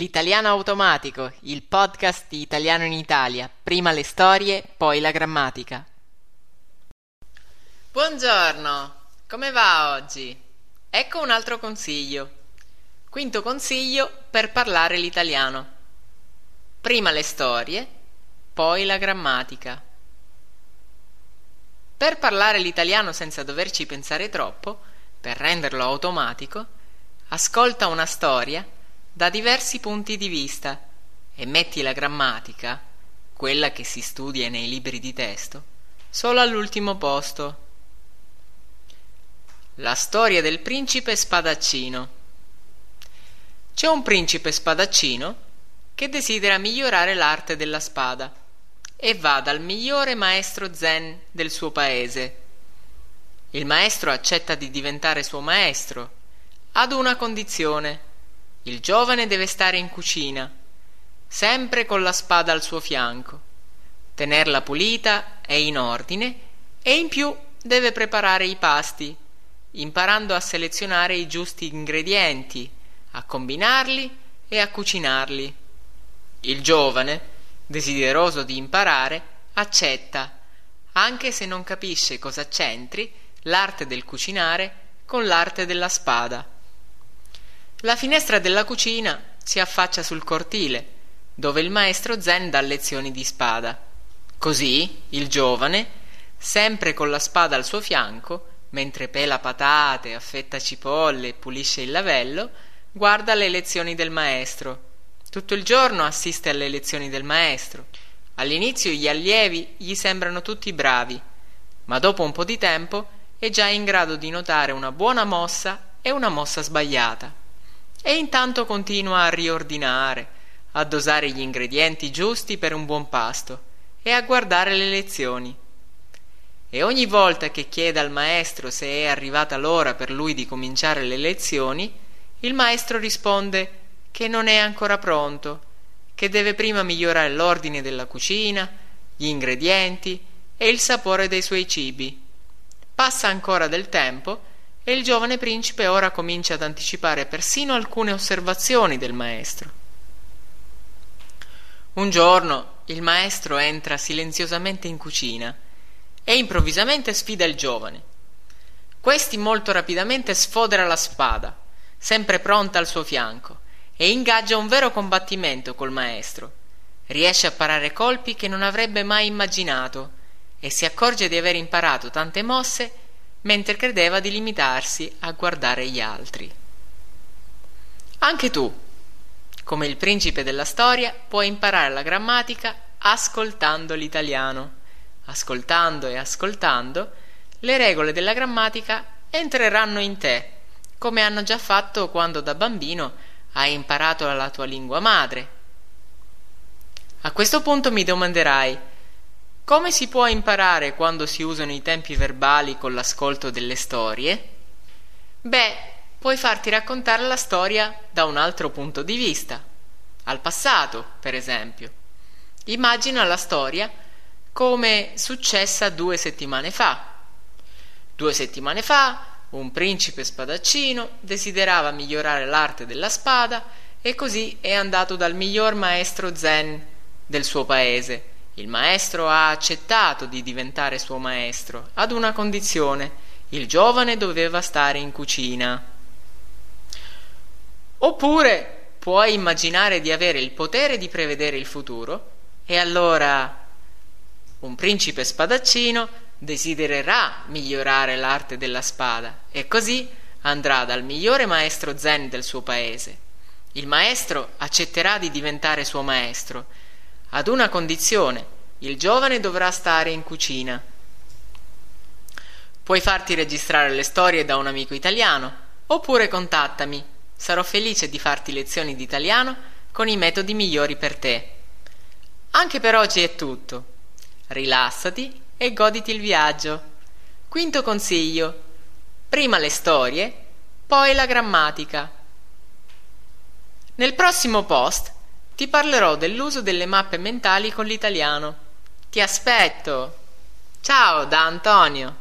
L'italiano automatico, il podcast di Italiano in Italia, prima le storie, poi la grammatica. Buongiorno, come va oggi? Ecco un altro consiglio. Quinto consiglio per parlare l'italiano. Prima le storie, poi la grammatica. Per parlare l'italiano senza doverci pensare troppo, per renderlo automatico, ascolta una storia da diversi punti di vista e metti la grammatica, quella che si studia nei libri di testo, solo all'ultimo posto. La storia del principe spadaccino. C'è un principe spadaccino che desidera migliorare l'arte della spada e va dal migliore maestro zen del suo paese. Il maestro accetta di diventare suo maestro, ad una condizione il giovane deve stare in cucina, sempre con la spada al suo fianco, tenerla pulita e in ordine e in più deve preparare i pasti, imparando a selezionare i giusti ingredienti, a combinarli e a cucinarli. Il giovane, desideroso di imparare, accetta, anche se non capisce cosa c'entri l'arte del cucinare con l'arte della spada. La finestra della cucina si affaccia sul cortile, dove il maestro Zen dà lezioni di spada. Così il giovane, sempre con la spada al suo fianco, mentre pela patate, affetta cipolle e pulisce il lavello, guarda le lezioni del maestro. Tutto il giorno assiste alle lezioni del maestro. All'inizio gli allievi gli sembrano tutti bravi, ma dopo un po' di tempo è già in grado di notare una buona mossa e una mossa sbagliata e intanto continua a riordinare, a dosare gli ingredienti giusti per un buon pasto e a guardare le lezioni. E ogni volta che chiede al maestro se è arrivata l'ora per lui di cominciare le lezioni, il maestro risponde che non è ancora pronto, che deve prima migliorare l'ordine della cucina, gli ingredienti e il sapore dei suoi cibi. Passa ancora del tempo e il giovane principe ora comincia ad anticipare persino alcune osservazioni del maestro. Un giorno il maestro entra silenziosamente in cucina e improvvisamente sfida il giovane. Questi molto rapidamente sfodera la spada, sempre pronta al suo fianco, e ingaggia un vero combattimento col maestro. Riesce a parare colpi che non avrebbe mai immaginato e si accorge di aver imparato tante mosse mentre credeva di limitarsi a guardare gli altri. Anche tu, come il principe della storia, puoi imparare la grammatica ascoltando l'italiano. Ascoltando e ascoltando, le regole della grammatica entreranno in te, come hanno già fatto quando da bambino hai imparato la tua lingua madre. A questo punto mi domanderai come si può imparare quando si usano i tempi verbali con l'ascolto delle storie? Beh, puoi farti raccontare la storia da un altro punto di vista, al passato, per esempio. Immagina la storia come successa due settimane fa. Due settimane fa un principe spadaccino desiderava migliorare l'arte della spada e così è andato dal miglior maestro zen del suo paese il maestro ha accettato di diventare suo maestro, ad una condizione. Il giovane doveva stare in cucina. Oppure puoi immaginare di avere il potere di prevedere il futuro e allora un principe spadaccino desidererà migliorare l'arte della spada e così andrà dal migliore maestro zen del suo paese. Il maestro accetterà di diventare suo maestro ad una condizione. Il giovane dovrà stare in cucina. Puoi farti registrare le storie da un amico italiano, oppure contattami. Sarò felice di farti lezioni di italiano con i metodi migliori per te. Anche per oggi è tutto. Rilassati e goditi il viaggio. Quinto consiglio. Prima le storie, poi la grammatica. Nel prossimo post ti parlerò dell'uso delle mappe mentali con l'italiano. Ti aspetto. Ciao da Antonio.